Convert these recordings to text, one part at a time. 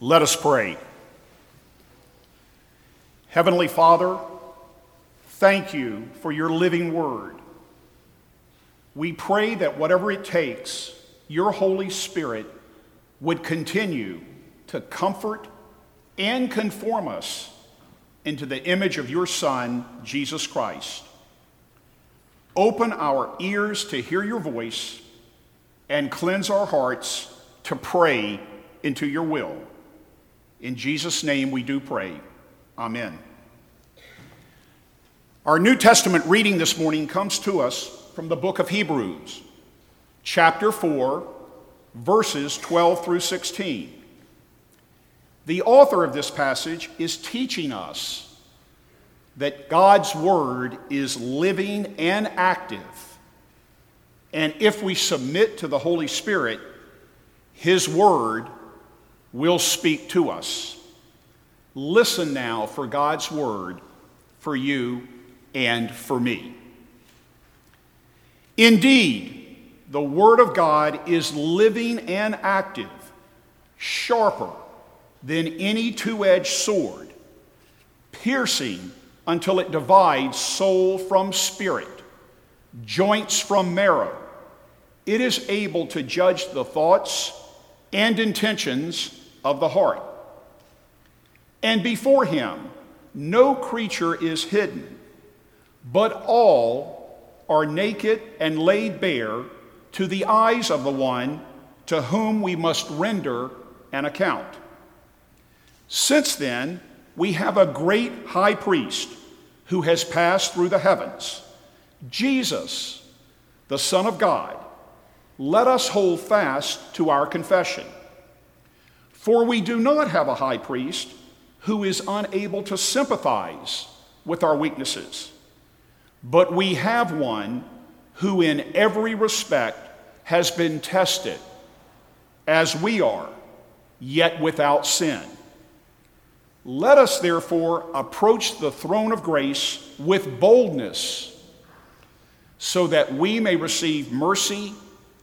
Let us pray. Heavenly Father, thank you for your living word. We pray that whatever it takes, your Holy Spirit would continue to comfort and conform us into the image of your Son, Jesus Christ. Open our ears to hear your voice and cleanse our hearts to pray into your will. In Jesus' name we do pray. Amen. Our New Testament reading this morning comes to us from the book of Hebrews, chapter 4, verses 12 through 16. The author of this passage is teaching us that God's Word is living and active. And if we submit to the Holy Spirit, His Word will speak to us. Listen now for God's Word for you and for me. Indeed, the Word of God is living and active, sharper than any two edged sword, piercing until it divides soul from spirit, joints from marrow. It is able to judge the thoughts and intentions of the heart. And before him, no creature is hidden, but all are naked and laid bare to the eyes of the one to whom we must render an account. Since then, we have a great high priest who has passed through the heavens, Jesus, the Son of God. Let us hold fast to our confession. For we do not have a high priest who is unable to sympathize with our weaknesses, but we have one who, in every respect, has been tested as we are, yet without sin. Let us therefore approach the throne of grace with boldness so that we may receive mercy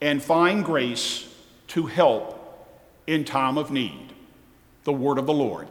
and find grace to help in time of need. The word of the Lord.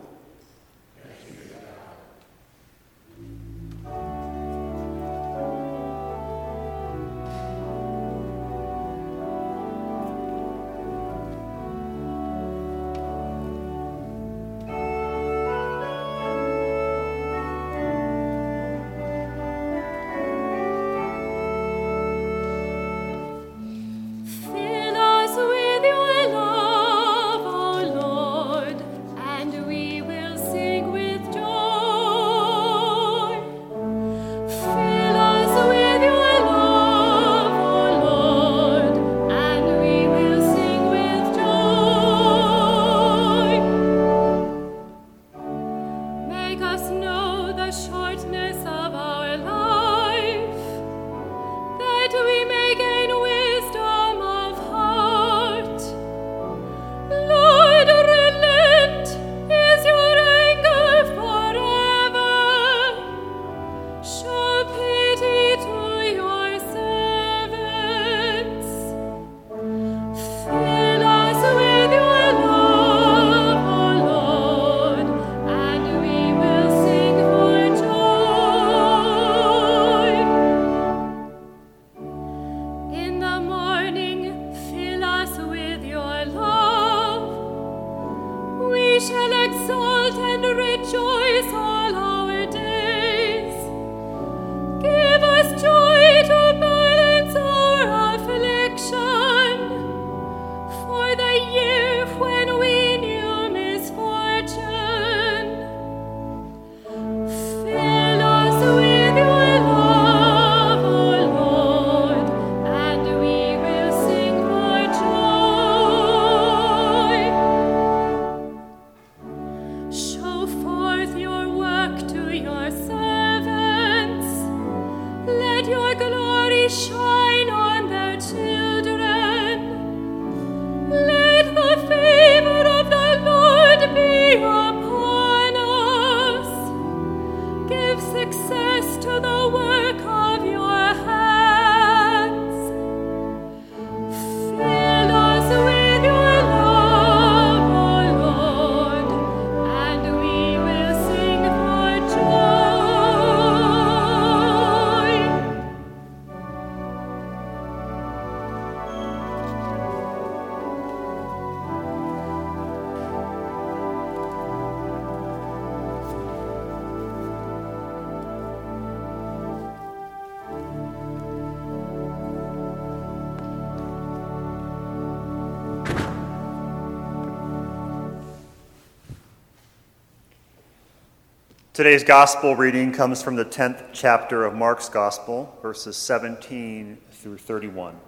Today's gospel reading comes from the 10th chapter of Mark's gospel, verses 17 through 31.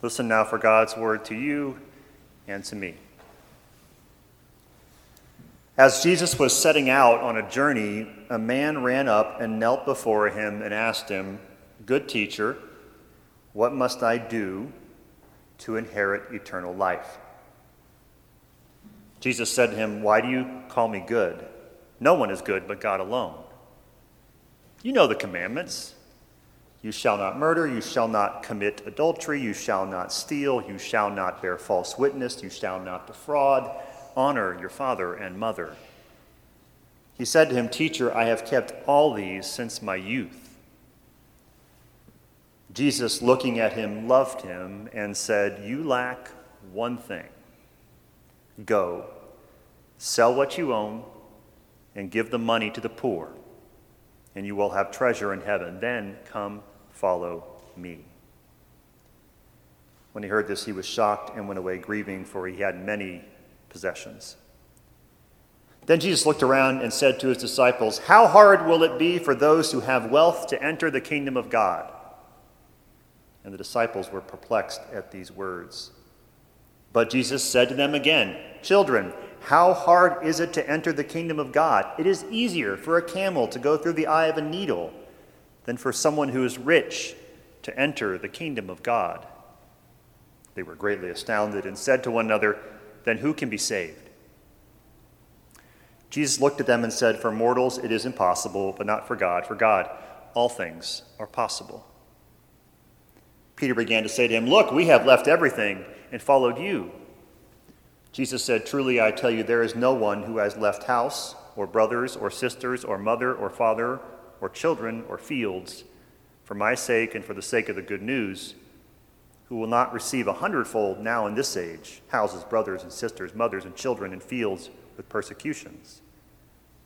Listen now for God's word to you and to me. As Jesus was setting out on a journey, a man ran up and knelt before him and asked him, Good teacher, what must I do to inherit eternal life? Jesus said to him, Why do you call me good? No one is good but God alone. You know the commandments. You shall not murder, you shall not commit adultery, you shall not steal, you shall not bear false witness, you shall not defraud. Honor your father and mother. He said to him, Teacher, I have kept all these since my youth. Jesus, looking at him, loved him and said, You lack one thing. Go, sell what you own and give the money to the poor, and you will have treasure in heaven. Then come follow me. When he heard this, he was shocked and went away grieving, for he had many possessions. Then Jesus looked around and said to his disciples, How hard will it be for those who have wealth to enter the kingdom of God? And the disciples were perplexed at these words. But Jesus said to them again, Children, how hard is it to enter the kingdom of God? It is easier for a camel to go through the eye of a needle than for someone who is rich to enter the kingdom of God. They were greatly astounded and said to one another, Then who can be saved? Jesus looked at them and said, For mortals it is impossible, but not for God. For God, all things are possible. Peter began to say to him, Look, we have left everything and followed you. Jesus said, Truly I tell you, there is no one who has left house, or brothers, or sisters, or mother, or father, or children, or fields, for my sake and for the sake of the good news, who will not receive a hundredfold now in this age houses, brothers, and sisters, mothers, and children, and fields with persecutions,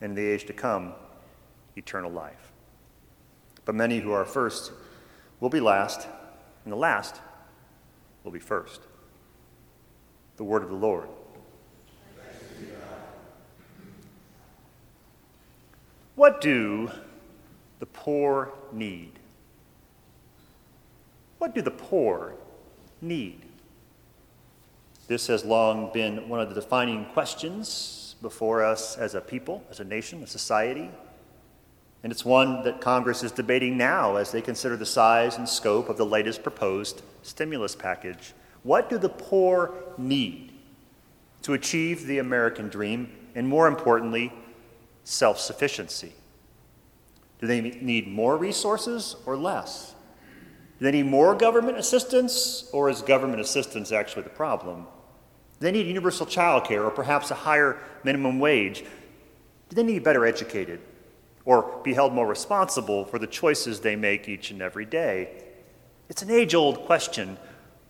and in the age to come, eternal life. But many who are first will be last, and the last will be first the word of the Lord. What do the poor need? What do the poor need? This has long been one of the defining questions before us as a people, as a nation, as a society. And it's one that Congress is debating now as they consider the size and scope of the latest proposed stimulus package what do the poor need to achieve the American dream, and more importantly, self sufficiency? Do they need more resources or less? Do they need more government assistance, or is government assistance actually the problem? Do they need universal child care or perhaps a higher minimum wage? Do they need better educated or be held more responsible for the choices they make each and every day? It's an age old question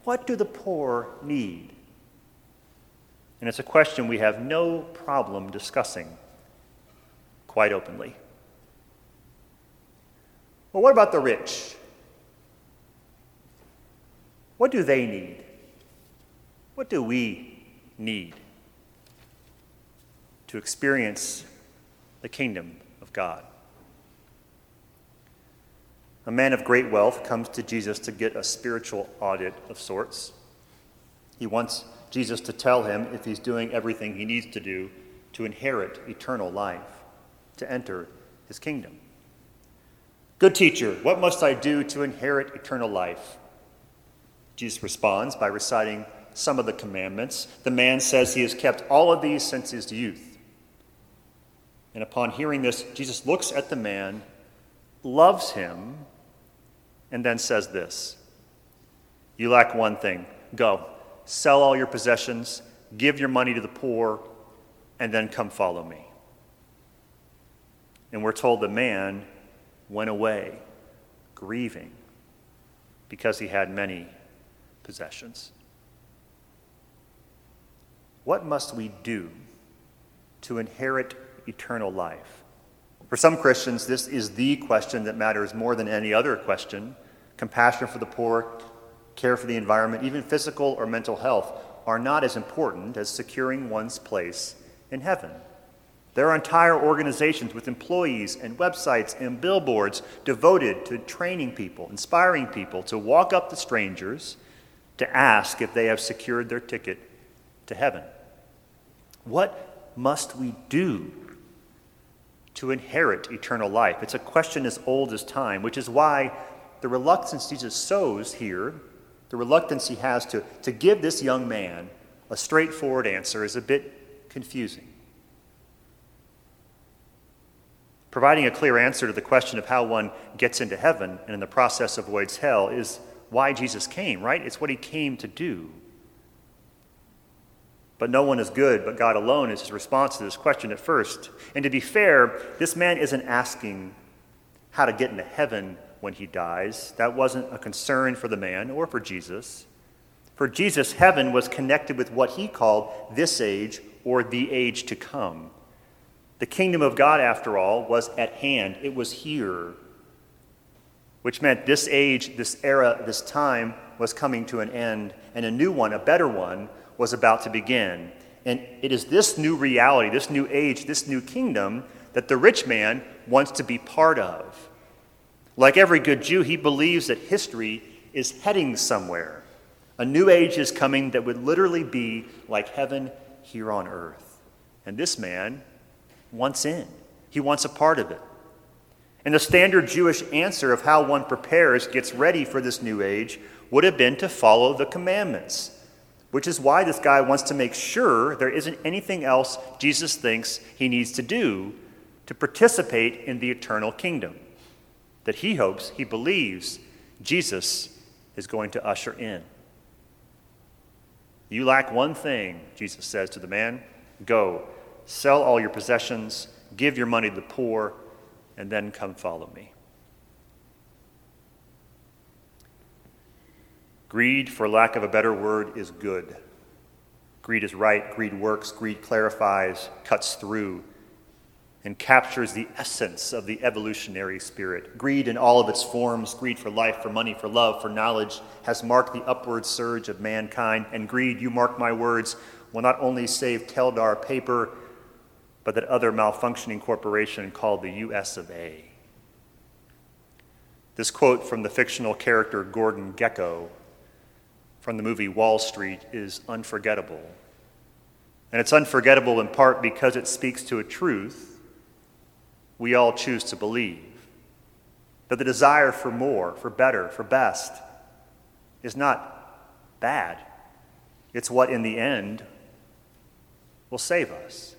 what do the poor need? And it's a question we have no problem discussing quite openly. Well, what about the rich? What do they need? What do we need to experience the kingdom of God? A man of great wealth comes to Jesus to get a spiritual audit of sorts. He wants Jesus to tell him if he's doing everything he needs to do to inherit eternal life, to enter his kingdom. Good teacher, what must I do to inherit eternal life? Jesus responds by reciting some of the commandments. The man says he has kept all of these since his youth. And upon hearing this, Jesus looks at the man, loves him, and then says this You lack one thing. Go, sell all your possessions, give your money to the poor, and then come follow me. And we're told the man went away grieving because he had many possessions. What must we do to inherit eternal life? For some Christians, this is the question that matters more than any other question. Compassion for the poor, care for the environment, even physical or mental health are not as important as securing one's place in heaven. There are entire organizations with employees and websites and billboards devoted to training people, inspiring people to walk up to strangers to ask if they have secured their ticket to heaven. What must we do to inherit eternal life? It's a question as old as time, which is why the reluctance Jesus sows here, the reluctance he has to, to give this young man a straightforward answer, is a bit confusing. Providing a clear answer to the question of how one gets into heaven and in the process avoids hell is why Jesus came, right? It's what he came to do. But no one is good but God alone is his response to this question at first. And to be fair, this man isn't asking how to get into heaven when he dies. That wasn't a concern for the man or for Jesus. For Jesus, heaven was connected with what he called this age or the age to come. The kingdom of God, after all, was at hand, it was here, which meant this age, this era, this time was coming to an end, and a new one, a better one, was about to begin. And it is this new reality, this new age, this new kingdom that the rich man wants to be part of. Like every good Jew, he believes that history is heading somewhere. A new age is coming that would literally be like heaven here on earth. And this man, wants in, he wants a part of it. And the standard Jewish answer of how one prepares, gets ready for this new age, would have been to follow the commandments, which is why this guy wants to make sure there isn't anything else Jesus thinks he needs to do to participate in the eternal kingdom that he hopes, he believes Jesus is going to usher in. You lack one thing, Jesus says to the man go, Sell all your possessions, give your money to the poor, and then come follow me. Greed, for lack of a better word, is good. Greed is right, greed works, greed clarifies, cuts through, and captures the essence of the evolutionary spirit. Greed in all of its forms, greed for life, for money, for love, for knowledge, has marked the upward surge of mankind. And greed, you mark my words, will not only save Teldar paper, but that other malfunctioning corporation called the US of A. This quote from the fictional character Gordon Gekko from the movie Wall Street is unforgettable. And it's unforgettable in part because it speaks to a truth we all choose to believe that the desire for more, for better, for best is not bad. It's what, in the end, will save us.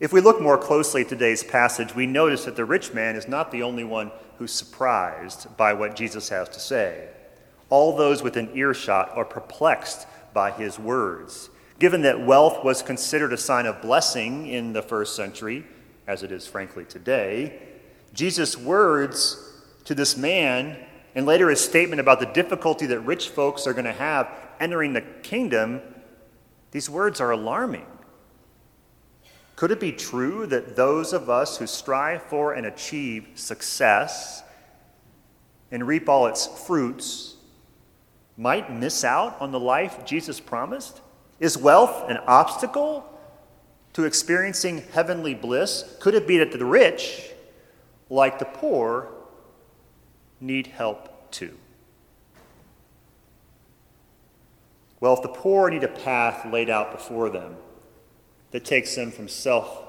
If we look more closely at today's passage, we notice that the rich man is not the only one who's surprised by what Jesus has to say. All those within earshot are perplexed by his words. Given that wealth was considered a sign of blessing in the first century, as it is frankly today, Jesus' words to this man, and later his statement about the difficulty that rich folks are going to have entering the kingdom, these words are alarming. Could it be true that those of us who strive for and achieve success and reap all its fruits might miss out on the life Jesus promised? Is wealth an obstacle to experiencing heavenly bliss? Could it be that the rich, like the poor, need help too? Well, if the poor need a path laid out before them, that takes them from self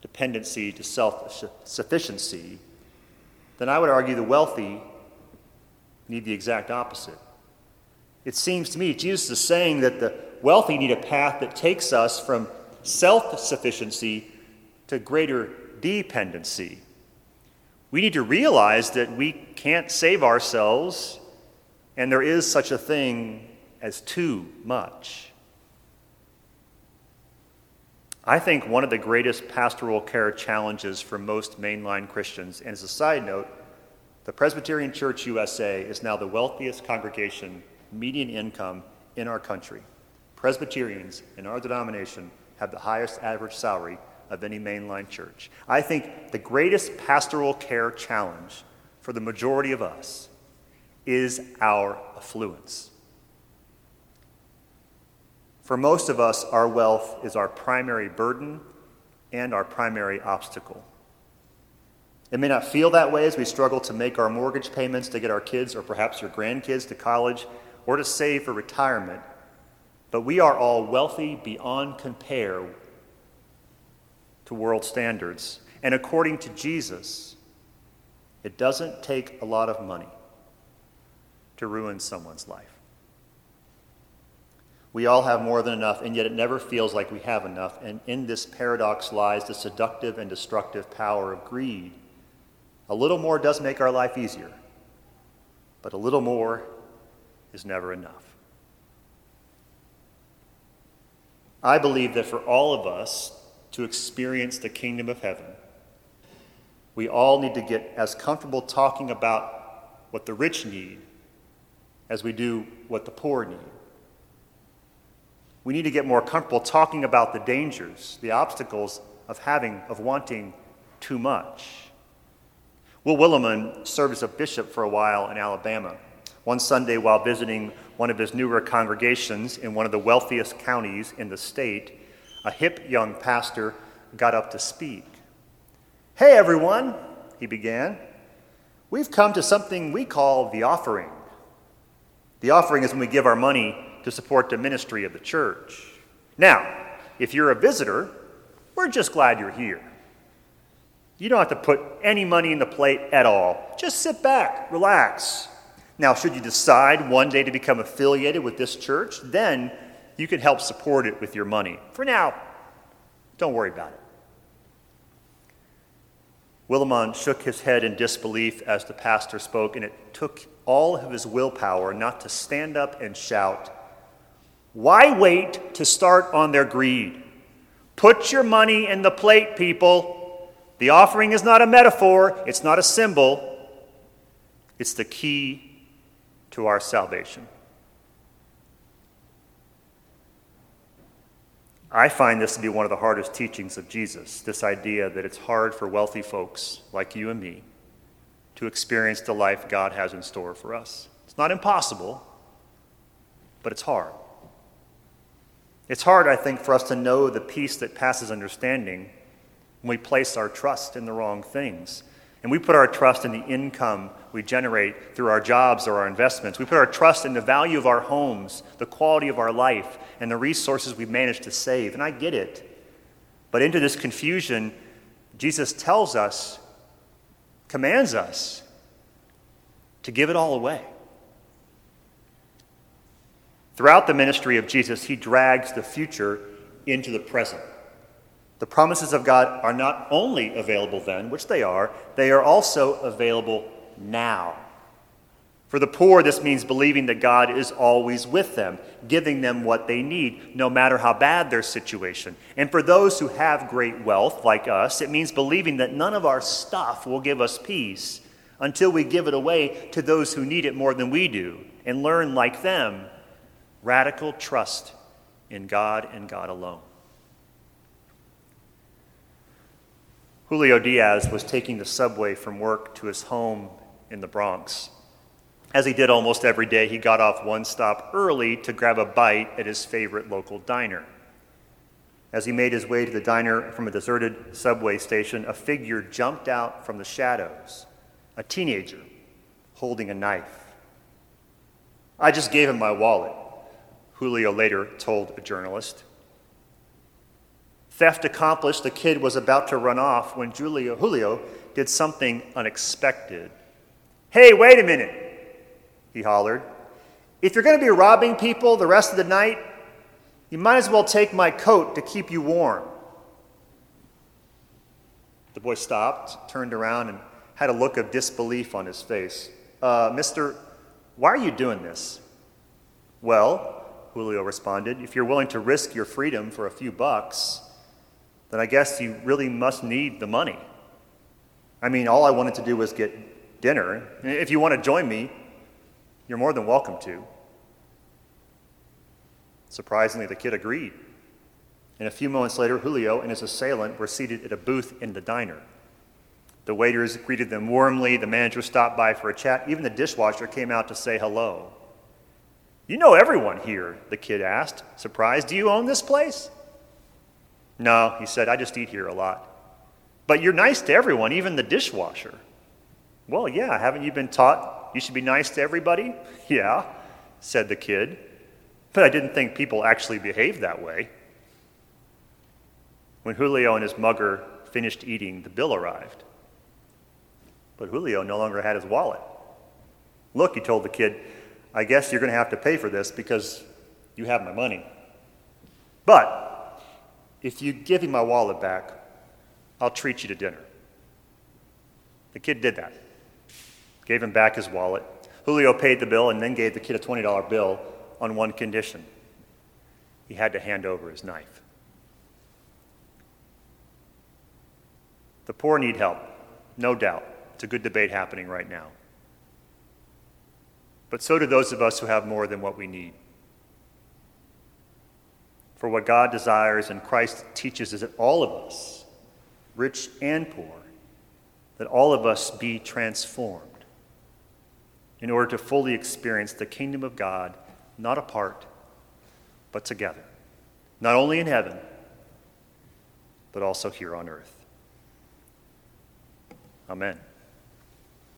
dependency to self sufficiency, then I would argue the wealthy need the exact opposite. It seems to me Jesus is saying that the wealthy need a path that takes us from self sufficiency to greater dependency. We need to realize that we can't save ourselves, and there is such a thing as too much. I think one of the greatest pastoral care challenges for most mainline Christians, and as a side note, the Presbyterian Church USA is now the wealthiest congregation, median income in our country. Presbyterians in our denomination have the highest average salary of any mainline church. I think the greatest pastoral care challenge for the majority of us is our affluence. For most of us, our wealth is our primary burden and our primary obstacle. It may not feel that way as we struggle to make our mortgage payments to get our kids or perhaps your grandkids to college or to save for retirement, but we are all wealthy beyond compare to world standards. And according to Jesus, it doesn't take a lot of money to ruin someone's life. We all have more than enough, and yet it never feels like we have enough. And in this paradox lies the seductive and destructive power of greed. A little more does make our life easier, but a little more is never enough. I believe that for all of us to experience the kingdom of heaven, we all need to get as comfortable talking about what the rich need as we do what the poor need. We need to get more comfortable talking about the dangers, the obstacles of having, of wanting too much. Will Willimon served as a bishop for a while in Alabama. One Sunday, while visiting one of his newer congregations in one of the wealthiest counties in the state, a hip young pastor got up to speak. Hey, everyone, he began. We've come to something we call the offering. The offering is when we give our money to support the ministry of the church. Now, if you're a visitor, we're just glad you're here. You don't have to put any money in the plate at all. Just sit back, relax. Now, should you decide one day to become affiliated with this church, then you can help support it with your money. For now, don't worry about it. Willimon shook his head in disbelief as the pastor spoke, and it took all of his willpower not to stand up and shout, why wait to start on their greed? Put your money in the plate, people. The offering is not a metaphor, it's not a symbol, it's the key to our salvation. I find this to be one of the hardest teachings of Jesus this idea that it's hard for wealthy folks like you and me to experience the life God has in store for us. It's not impossible, but it's hard. It's hard, I think, for us to know the peace that passes understanding when we place our trust in the wrong things. And we put our trust in the income we generate through our jobs or our investments. We put our trust in the value of our homes, the quality of our life, and the resources we manage to save. And I get it. But into this confusion, Jesus tells us, commands us to give it all away. Throughout the ministry of Jesus, he drags the future into the present. The promises of God are not only available then, which they are, they are also available now. For the poor, this means believing that God is always with them, giving them what they need, no matter how bad their situation. And for those who have great wealth, like us, it means believing that none of our stuff will give us peace until we give it away to those who need it more than we do and learn, like them, radical trust in God and God alone. Julio Diaz was taking the subway from work to his home in the Bronx. As he did almost every day, he got off one stop early to grab a bite at his favorite local diner. As he made his way to the diner from a deserted subway station, a figure jumped out from the shadows a teenager holding a knife. I just gave him my wallet. Julio later told a journalist. Theft accomplished, the kid was about to run off when Julio, Julio did something unexpected. Hey, wait a minute, he hollered. If you're going to be robbing people the rest of the night, you might as well take my coat to keep you warm. The boy stopped, turned around, and had a look of disbelief on his face. Uh, Mister, why are you doing this? Well, Julio responded. If you're willing to risk your freedom for a few bucks, then I guess you really must need the money. I mean, all I wanted to do was get dinner. If you want to join me, you're more than welcome to. Surprisingly, the kid agreed. And a few moments later, Julio and his assailant were seated at a booth in the diner. The waiters greeted them warmly, the manager stopped by for a chat, even the dishwasher came out to say hello. You know everyone here, the kid asked, surprised. Do you own this place? No, he said, I just eat here a lot. But you're nice to everyone, even the dishwasher. Well, yeah, haven't you been taught you should be nice to everybody? Yeah, said the kid. But I didn't think people actually behaved that way. When Julio and his mugger finished eating, the bill arrived. But Julio no longer had his wallet. Look, he told the kid, I guess you're going to have to pay for this because you have my money. But if you give me my wallet back, I'll treat you to dinner. The kid did that, gave him back his wallet. Julio paid the bill and then gave the kid a $20 bill on one condition he had to hand over his knife. The poor need help, no doubt. It's a good debate happening right now. But so do those of us who have more than what we need. For what God desires and Christ teaches is that all of us, rich and poor, that all of us be transformed in order to fully experience the kingdom of God, not apart, but together, not only in heaven, but also here on earth. Amen.